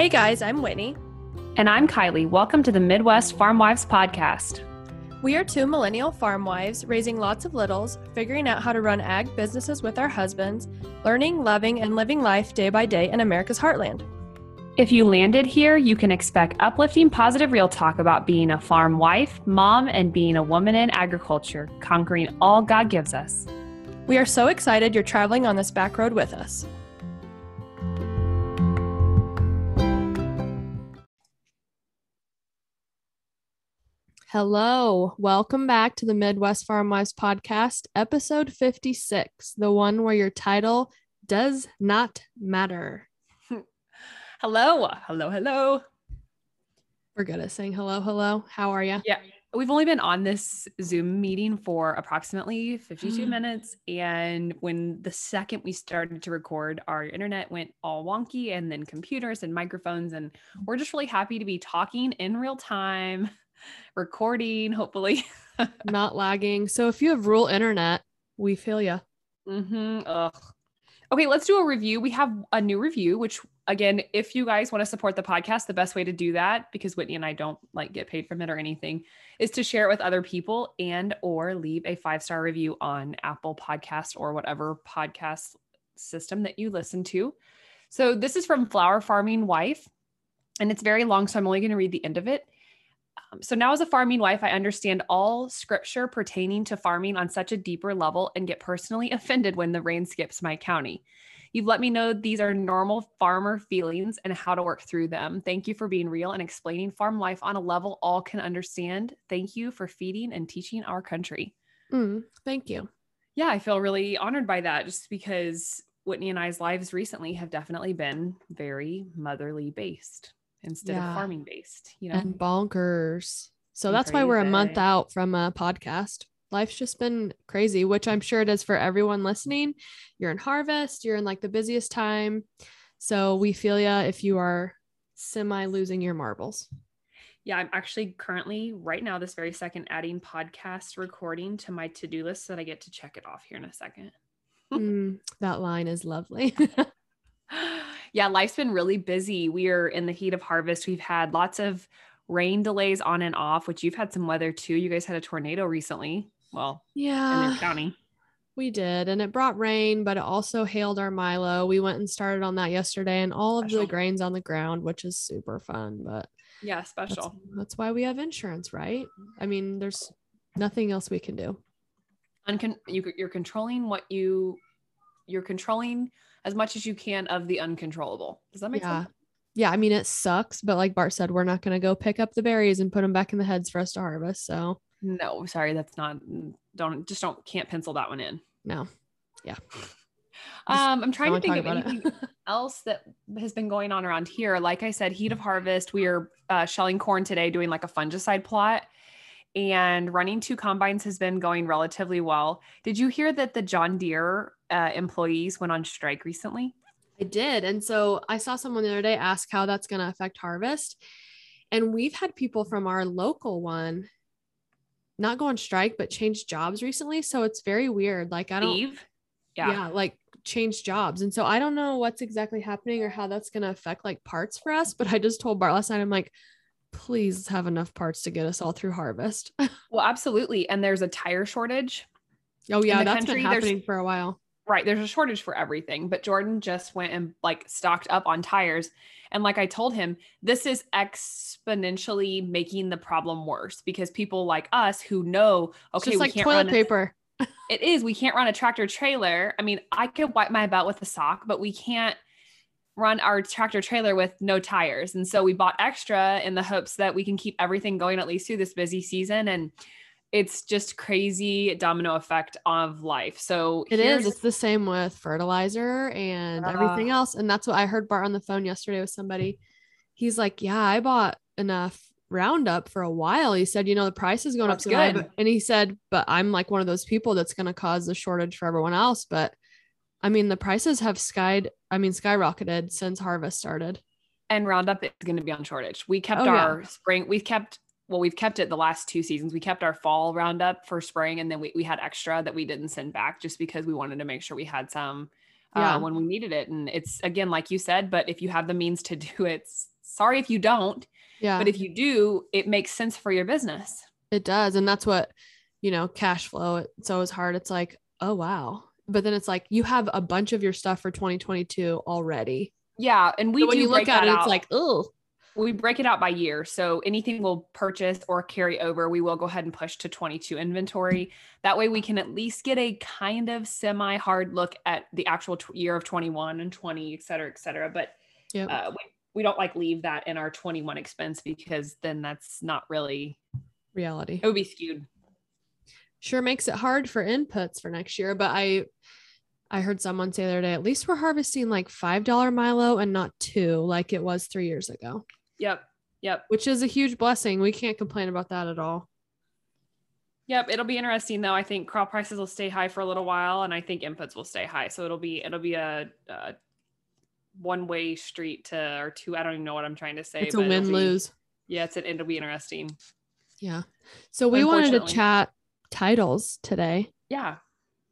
Hey guys, I'm Whitney. And I'm Kylie. Welcome to the Midwest Farm Wives Podcast. We are two millennial farm wives raising lots of littles, figuring out how to run ag businesses with our husbands, learning, loving, and living life day by day in America's heartland. If you landed here, you can expect uplifting, positive real talk about being a farm wife, mom, and being a woman in agriculture, conquering all God gives us. We are so excited you're traveling on this back road with us. Hello, welcome back to the Midwest Farm Wives Podcast, episode 56, the one where your title does not matter. Hello, hello, hello. We're good at saying hello, hello. How are you? Yeah, we've only been on this Zoom meeting for approximately 52 mm. minutes. And when the second we started to record, our internet went all wonky and then computers and microphones. And we're just really happy to be talking in real time recording, hopefully. Not lagging. So if you have rural internet, we feel you. Mm-hmm. Ugh. Okay, let's do a review. We have a new review, which again, if you guys want to support the podcast, the best way to do that, because Whitney and I don't like get paid from it or anything, is to share it with other people and or leave a five-star review on Apple Podcast or whatever podcast system that you listen to. So this is from Flower Farming Wife, and it's very long, so I'm only going to read the end of it. Um, so now, as a farming wife, I understand all scripture pertaining to farming on such a deeper level and get personally offended when the rain skips my county. You've let me know these are normal farmer feelings and how to work through them. Thank you for being real and explaining farm life on a level all can understand. Thank you for feeding and teaching our country. Mm, thank you. Yeah, I feel really honored by that just because Whitney and I's lives recently have definitely been very motherly based instead yeah. of farming based, you know. And bonkers. So and that's crazy. why we're a month out from a podcast. Life's just been crazy, which I'm sure it is for everyone listening. You're in harvest, you're in like the busiest time. So we feel ya if you are semi losing your marbles. Yeah, I'm actually currently right now, this very second, adding podcast recording to my to do list so that I get to check it off here in a second. mm, that line is lovely. yeah, life's been really busy. We are in the heat of harvest. We've had lots of rain delays on and off, which you've had some weather too. You guys had a tornado recently. Well, yeah, in your county. We did, and it brought rain, but it also hailed our Milo. We went and started on that yesterday, and all special. of the grains on the ground, which is super fun. But yeah, special. That's, that's why we have insurance, right? I mean, there's nothing else we can do. Uncon- you, you're controlling what you you're controlling as much as you can of the uncontrollable. Does that make yeah. sense? Yeah, I mean it sucks, but like Bart said, we're not going to go pick up the berries and put them back in the heads for us to harvest. So no, sorry, that's not. Don't just don't can't pencil that one in. No, yeah. Um, I'm trying to think of anything else that has been going on around here. Like I said, heat of harvest. We are uh, shelling corn today, doing like a fungicide plot, and running two combines has been going relatively well. Did you hear that the John Deere uh, employees went on strike recently? I did. And so I saw someone the other day ask how that's going to affect harvest. And we've had people from our local one not go on strike, but change jobs recently. So it's very weird. Like, I don't, Leave? Yeah. yeah, like change jobs. And so I don't know what's exactly happening or how that's going to affect like parts for us. But I just told Bart last night, I'm like, please have enough parts to get us all through harvest. well, absolutely. And there's a tire shortage. Oh, yeah. That's country. been happening there's, for a while right there's a shortage for everything but jordan just went and like stocked up on tires and like i told him this is exponentially making the problem worse because people like us who know okay just like toilet paper it is we can't run a tractor trailer i mean i could wipe my butt with a sock but we can't run our tractor trailer with no tires and so we bought extra in the hopes that we can keep everything going at least through this busy season and it's just crazy domino effect of life. So it is. It's the same with fertilizer and uh, everything else. And that's what I heard Bart on the phone yesterday with somebody. He's like, Yeah, I bought enough Roundup for a while. He said, You know, the price is going up so high. And he said, But I'm like one of those people that's going to cause the shortage for everyone else. But I mean, the prices have skied, I mean, skyrocketed since harvest started. And Roundup is going to be on shortage. We kept oh, our yeah. spring, we've kept well, we've kept it the last two seasons. We kept our fall roundup for spring, and then we, we had extra that we didn't send back just because we wanted to make sure we had some uh, yeah. when we needed it. And it's again, like you said, but if you have the means to do it, sorry if you don't. Yeah. But if you do, it makes sense for your business. It does. And that's what, you know, cash flow. It's always hard. It's like, oh, wow. But then it's like you have a bunch of your stuff for 2022 already. Yeah. And we, so when you look at it, out. it's like, oh, we break it out by year. So anything we'll purchase or carry over, we will go ahead and push to 22 inventory. That way we can at least get a kind of semi hard look at the actual t- year of 21 and 20, et cetera, et cetera. But yep. uh, we, we don't like leave that in our 21 expense because then that's not really reality. It would be skewed. Sure makes it hard for inputs for next year, but I I heard someone say the other day, at least we're harvesting like $5 Milo and not two like it was three years ago. Yep. Yep. Which is a huge blessing. We can't complain about that at all. Yep, it'll be interesting though. I think crop prices will stay high for a little while, and I think inputs will stay high. So it'll be it'll be a, a one way street to or two. I don't even know what I'm trying to say. It's a win lose. Yeah, it's an, it'll be interesting. Yeah. So we wanted to chat titles today. Yeah,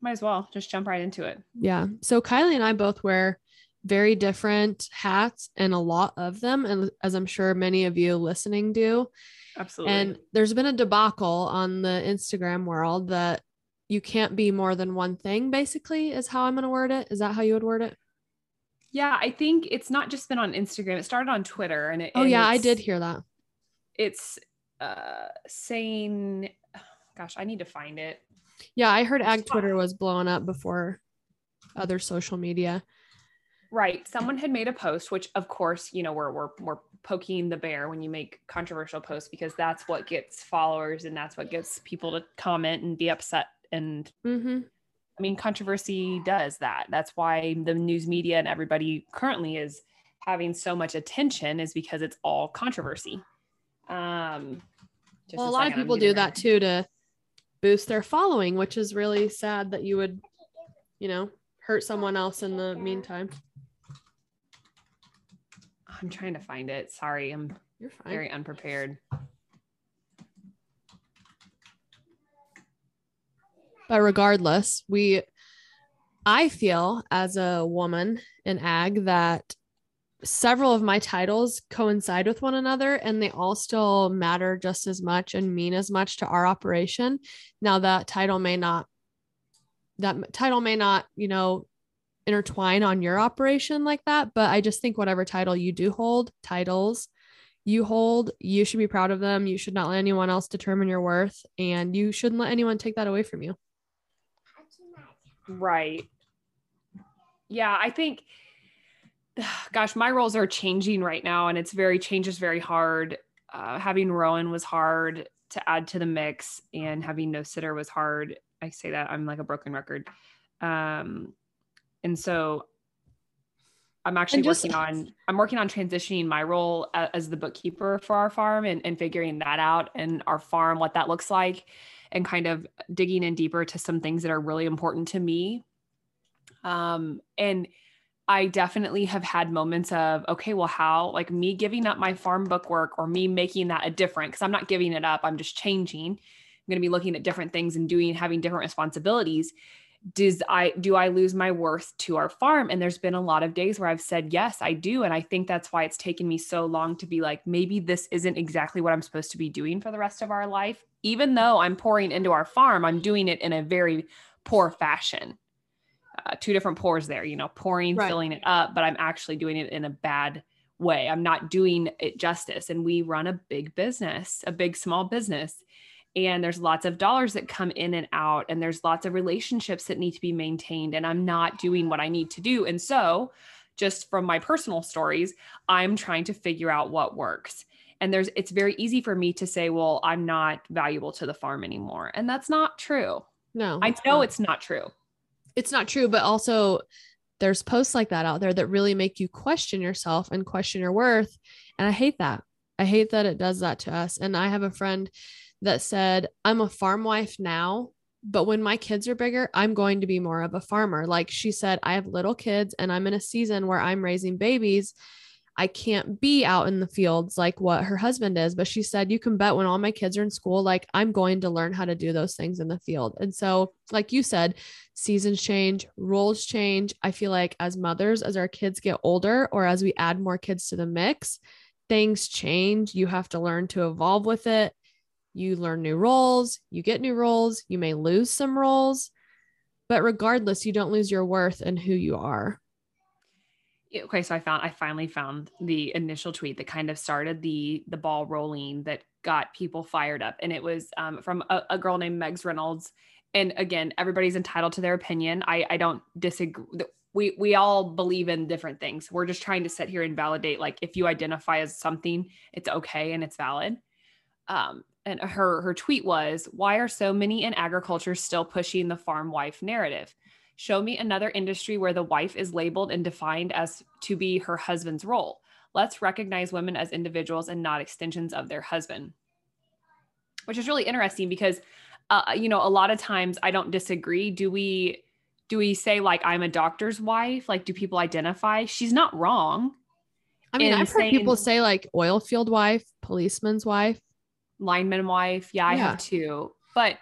might as well just jump right into it. Yeah. So Kylie and I both wear very different hats and a lot of them. And as I'm sure many of you listening do. Absolutely. And there's been a debacle on the Instagram world that you can't be more than one thing, basically, is how I'm going to word it. Is that how you would word it? Yeah, I think it's not just been on Instagram. It started on Twitter and it, Oh and yeah, I did hear that. It's uh saying gosh, I need to find it. Yeah, I heard ag Twitter was blowing up before other social media. Right. Someone had made a post, which of course, you know, we're we're we're poking the bear when you make controversial posts because that's what gets followers and that's what gets people to comment and be upset. And mm-hmm. I mean, controversy does that. That's why the news media and everybody currently is having so much attention is because it's all controversy. Um, well, a, a lot of people do that too to boost their following, which is really sad that you would, you know, hurt someone else in the meantime. I'm trying to find it. Sorry, I'm You're fine. very unprepared. But regardless, we I feel as a woman in ag that several of my titles coincide with one another and they all still matter just as much and mean as much to our operation. Now that title may not that title may not, you know, intertwine on your operation like that, but I just think whatever title you do hold, titles you hold, you should be proud of them. You should not let anyone else determine your worth and you shouldn't let anyone take that away from you. Right. Yeah, I think gosh, my roles are changing right now, and it's very changes very hard. Uh, having Rowan was hard to add to the mix, and having no sitter was hard. I say that I'm like a broken record, um, and so I'm actually just, working on I'm working on transitioning my role as, as the bookkeeper for our farm and, and figuring that out and our farm what that looks like, and kind of digging in deeper to some things that are really important to me. Um, and I definitely have had moments of, okay, well, how, like me giving up my farm book work or me making that a different, because I'm not giving it up, I'm just changing. I'm going to be looking at different things and doing, having different responsibilities. Does I, do I lose my worth to our farm? And there's been a lot of days where I've said, yes, I do. And I think that's why it's taken me so long to be like, maybe this isn't exactly what I'm supposed to be doing for the rest of our life. Even though I'm pouring into our farm, I'm doing it in a very poor fashion uh, two different pours there, you know, pouring, right. filling it up, but I'm actually doing it in a bad way. I'm not doing it justice. And we run a big business, a big small business. And there's lots of dollars that come in and out, and there's lots of relationships that need to be maintained. And I'm not doing what I need to do. And so, just from my personal stories, I'm trying to figure out what works. And there's, it's very easy for me to say, well, I'm not valuable to the farm anymore. And that's not true. No, I know not. it's not true it's not true, but also there's posts like that out there that really make you question yourself and question your worth. And I hate that. I hate that it does that to us. And I have a friend that said, I'm a farm wife now, but when my kids are bigger, I'm going to be more of a farmer. Like she said, I have little kids and I'm in a season where I'm raising babies. I can't be out in the fields like what her husband is. But she said, You can bet when all my kids are in school, like I'm going to learn how to do those things in the field. And so, like you said, seasons change, rules change. I feel like as mothers, as our kids get older or as we add more kids to the mix, things change. You have to learn to evolve with it. You learn new roles, you get new roles, you may lose some roles. But regardless, you don't lose your worth and who you are okay so i found i finally found the initial tweet that kind of started the the ball rolling that got people fired up and it was um, from a, a, girl named megs reynolds and again everybody's entitled to their opinion. I i don't disagree we we all believe in different things. We're just trying to sit here and validate like if you identify as something it's okay and it's valid. Um and her her tweet was why are so many in agriculture still pushing the farm wife narrative Show me another industry where the wife is labeled and defined as to be her husband's role. Let's recognize women as individuals and not extensions of their husband. Which is really interesting because uh, you know, a lot of times I don't disagree. Do we do we say like I'm a doctor's wife? Like do people identify? She's not wrong. I mean, I've heard people say like oil field wife, policeman's wife, lineman wife. Yeah, I yeah. have too. But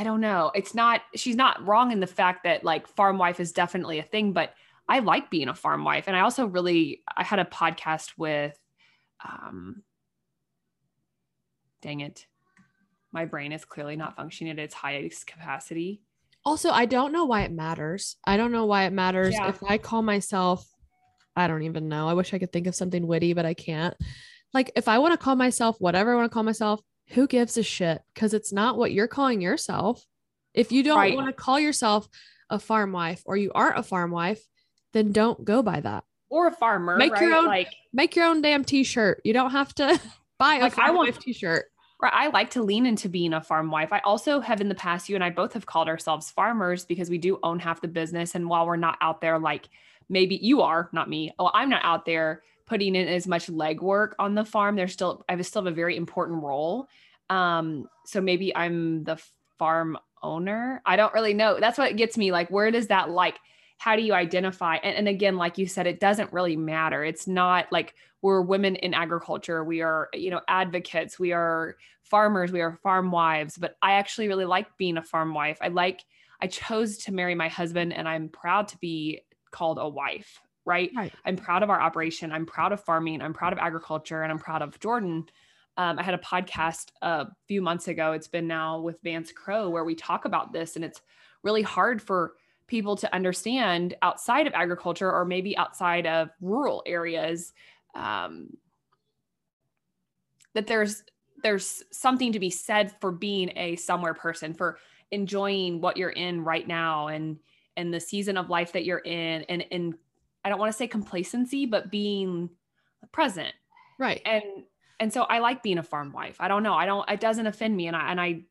I don't know. It's not, she's not wrong in the fact that like farm wife is definitely a thing, but I like being a farm wife. And I also really, I had a podcast with, um, dang it. My brain is clearly not functioning at its highest capacity. Also, I don't know why it matters. I don't know why it matters yeah. if I call myself, I don't even know. I wish I could think of something witty, but I can't. Like, if I want to call myself whatever I want to call myself, who gives a shit? Because it's not what you're calling yourself. If you don't right. want to call yourself a farm wife or you aren't a farm wife, then don't go by that. Or a farmer. Make right? your own like make your own damn t-shirt. You don't have to buy a like farm I want, wife t-shirt. Right. I like to lean into being a farm wife. I also have in the past, you and I both have called ourselves farmers because we do own half the business. And while we're not out there like maybe you are, not me. Oh, I'm not out there putting in as much legwork on the farm. There's still I still have a very important role. Um, so maybe I'm the farm owner. I don't really know. That's what gets me. Like, where does that like? How do you identify? And, and again, like you said, it doesn't really matter. It's not like we're women in agriculture. We are, you know, advocates. We are farmers. We are farm wives. But I actually really like being a farm wife. I like. I chose to marry my husband, and I'm proud to be called a wife right? right? I'm proud of our operation. I'm proud of farming. I'm proud of agriculture and I'm proud of Jordan. Um, I had a podcast a few months ago. It's been now with Vance Crowe where we talk about this, and it's really hard for people to understand outside of agriculture or maybe outside of rural areas um, that there's there's something to be said for being a somewhere person for enjoying what you're in right now and and the season of life that you're in and and I don't want to say complacency, but being present. Right. And and so I like being a farm wife. I don't know. I don't it doesn't offend me and I and I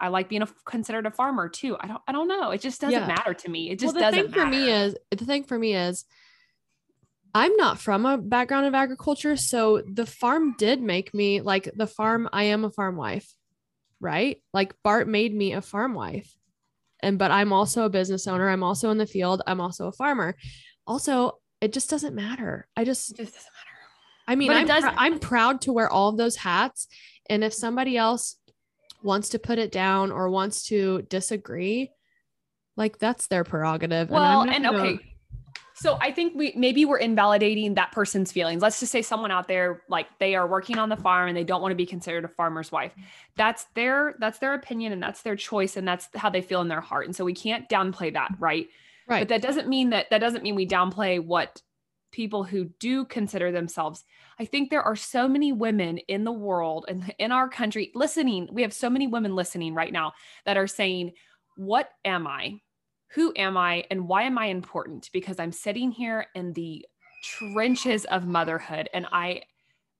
I like being a, considered a farmer too. I don't I don't know. It just doesn't yeah. matter to me. It just well, the doesn't thing for me is the thing for me is I'm not from a background of agriculture, so the farm did make me like the farm I am a farm wife. Right? Like Bart made me a farm wife and but I'm also a business owner. I'm also in the field. I'm also a farmer. Also, it just doesn't matter. I just it just doesn't matter. I mean, I'm, pr- I'm proud to wear all of those hats. And if somebody else wants to put it down or wants to disagree, like that's their prerogative. Well, and, and okay. So I think we maybe we're invalidating that person's feelings. Let's just say someone out there like they are working on the farm and they don't want to be considered a farmer's wife. That's their that's their opinion and that's their choice and that's how they feel in their heart. And so we can't downplay that, right? Right. But that doesn't mean that that doesn't mean we downplay what people who do consider themselves. I think there are so many women in the world and in our country listening. We have so many women listening right now that are saying, "What am I? Who am I and why am I important? Because I'm sitting here in the trenches of motherhood and I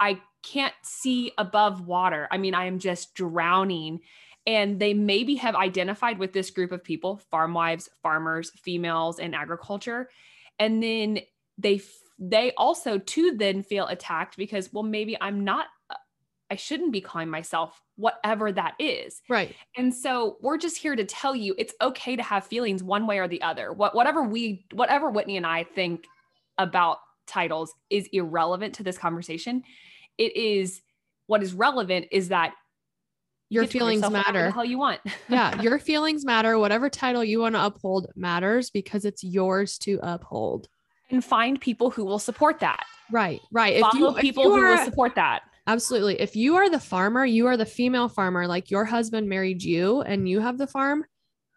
I can't see above water. I mean, I am just drowning. And they maybe have identified with this group of people, farm wives, farmers, females in agriculture. And then they they also too then feel attacked because well maybe I'm not uh, I shouldn't be calling myself whatever that is. Right. And so we're just here to tell you it's okay to have feelings one way or the other. What whatever we whatever Whitney and I think about titles is irrelevant to this conversation. It is what is relevant is that Your get to call feelings matter. Hell you want. yeah, your feelings matter. Whatever title you want to uphold matters because it's yours to uphold. and find people who will support that. Right, right. Follow if people you who will support that. Absolutely. If you are the farmer, you are the female farmer, like your husband married you and you have the farm,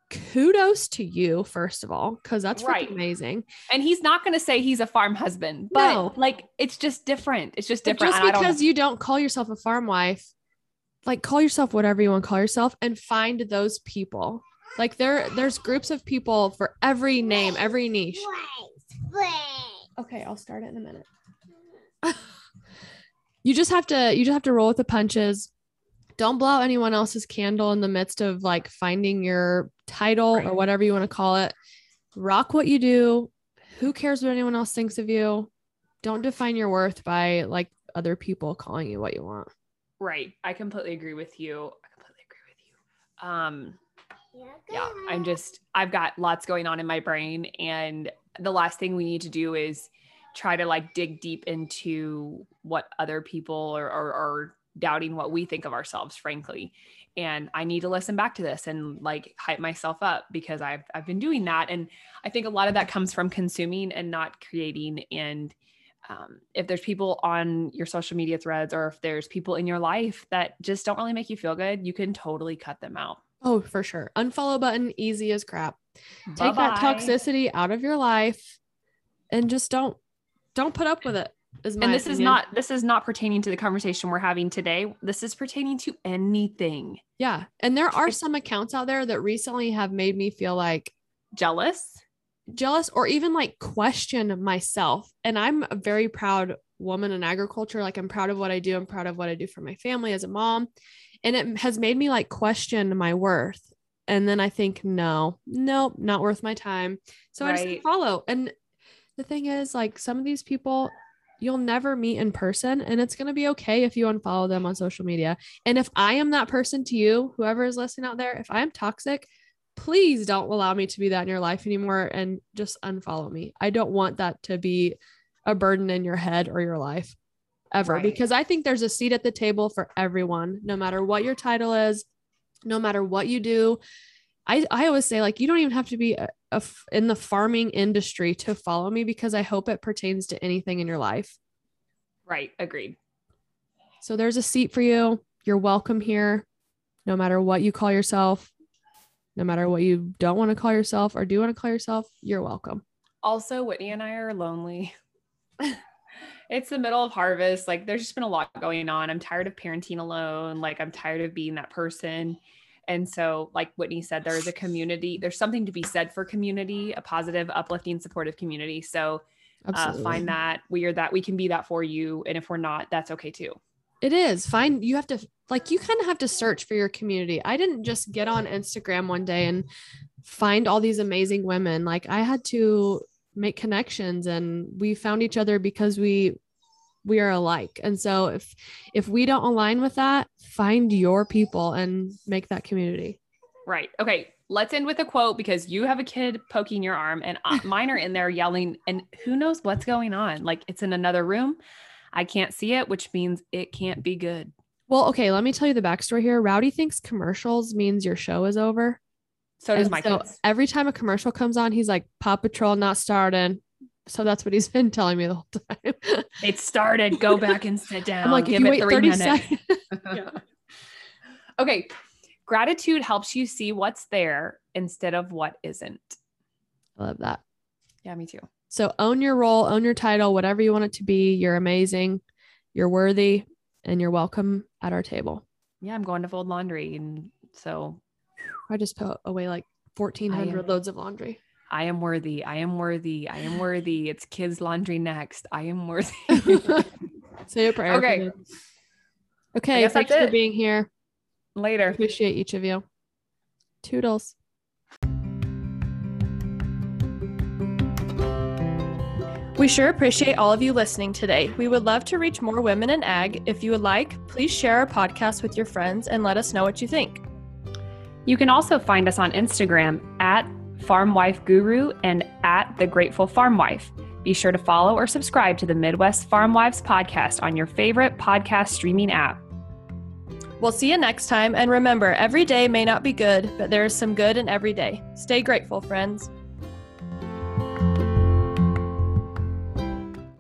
kudos to you, first of all, because that's freaking Right. amazing. And he's not going to say he's a farm husband, but No. like it's just different. It's just But different. just and I don't- because you don't call yourself a farm wife, like call yourself whatever you want to call yourself and find those people. Like there, there's groups of people for every name, every niche. Okay, I'll start it in a minute. you just have to you just have to roll with the punches. Don't blow out anyone else's candle in the midst of like finding your title or whatever you want to call it. Rock what you do. Who cares what anyone else thinks of you? Don't define your worth by like other people calling you what you want. right. I completely agree with you. I completely agree with you. Um, yeah, I'm just, I've got lots going on in my brain. And the last thing we need to do is try to like dig deep into what other people are, are, are doubting what we think of ourselves, frankly. And I need to listen back to this and like hype myself up because I've, I've been doing that. And I think a lot of that comes from consuming and not creating. And um, if there's people on your social media threads or if there's people in your life that just don't really make you feel good, you can totally cut them out. Oh, for sure. Unfollow button, easy as crap. Take Bye-bye. that toxicity out of your life and just don't don't put up with it. Is my and this is not this is not pertaining to the conversation we're having today. This is pertaining to anything. Yeah. And there are some accounts out there that recently have made me feel like Jealous? jealous or even like question myself. And I'm a very proud woman in agriculture. Like I'm proud of what I do. I'm proud of what I do for my family as a mom. And it has made me like question my worth. And then I think, no, nope, not worth my time. So I just follow. And the thing is, like some of these people, you'll never meet in person. And it's going to be okay if you unfollow them on social media. And if I am that person to you, whoever is listening out there, if I am toxic, please don't allow me to be that in your life anymore and just unfollow me. I don't want that to be a burden in your head or your life ever Right. because I think there's a seat at the table for everyone, no matter what your title is, no matter what you do. I, I always say, like, you don't even have to be a f- in the farming industry to follow me because I hope it pertains to anything in your life. Right. Agreed. So there's a seat for you. You're welcome here, no matter what you call yourself, no matter what you don't want to call yourself or do want to call yourself, you're welcome. Also, Whitney and I are lonely. it's the middle of harvest. Like, there's just been a lot going on. I'm tired of parenting alone. Like, I'm tired of being that person. And so, like Whitney said, there is a community. There's something to be said for community, a positive, uplifting, supportive community. So, uh, find that we are that we can be that for you. And if we're not, that's okay too. It is. Find you have to like you kind of have to search for your community. I didn't just get on Instagram one day and find all these amazing women. Like I had to make connections and we found each other because we we are alike. And so if if we don't align with that, find your people and make that community. Right. Okay. Let's end with a quote because you have a kid poking your arm and uh, mine are in there yelling, and who knows what's going on? Like it's in another room. I can't see it, which means it can't be good. Well, okay, let me tell you the backstory here. Rowdy thinks commercials means your show is over. So does And my so kids. every time a commercial comes on, he's like, Paw Patrol not starting. So that's what he's been telling me the whole time. It started. Go back and sit down. I'm like, if Give you it wait three 30 minutes. Yeah. Okay. Gratitude helps you see what's there instead of what isn't. I love that. Yeah, me too. So own your role, own your title, whatever you want it to be. You're amazing, you're worthy, and you're welcome at our table. Yeah, I'm going to fold laundry. And so I just put away like 1,400 loads of laundry. I am worthy. I am worthy. I am worthy. It's kids' laundry next. I am worthy. Say a prayer. Okay. Okay. Thanks for it. being here. Later. Appreciate each of you. Toodles. We sure appreciate all of you listening today. We would love to reach more women in ag. If you would like, please share our podcast with your friends and let us know what you think. You can also find us on Instagram at Farm Wife Guru and at The Grateful Farm Wife. Be sure to follow or subscribe to the Midwest Farm Wives podcast on your favorite podcast streaming app. We'll see you next time. And remember, every day may not be good, but there is some good in every day. Stay grateful, friends.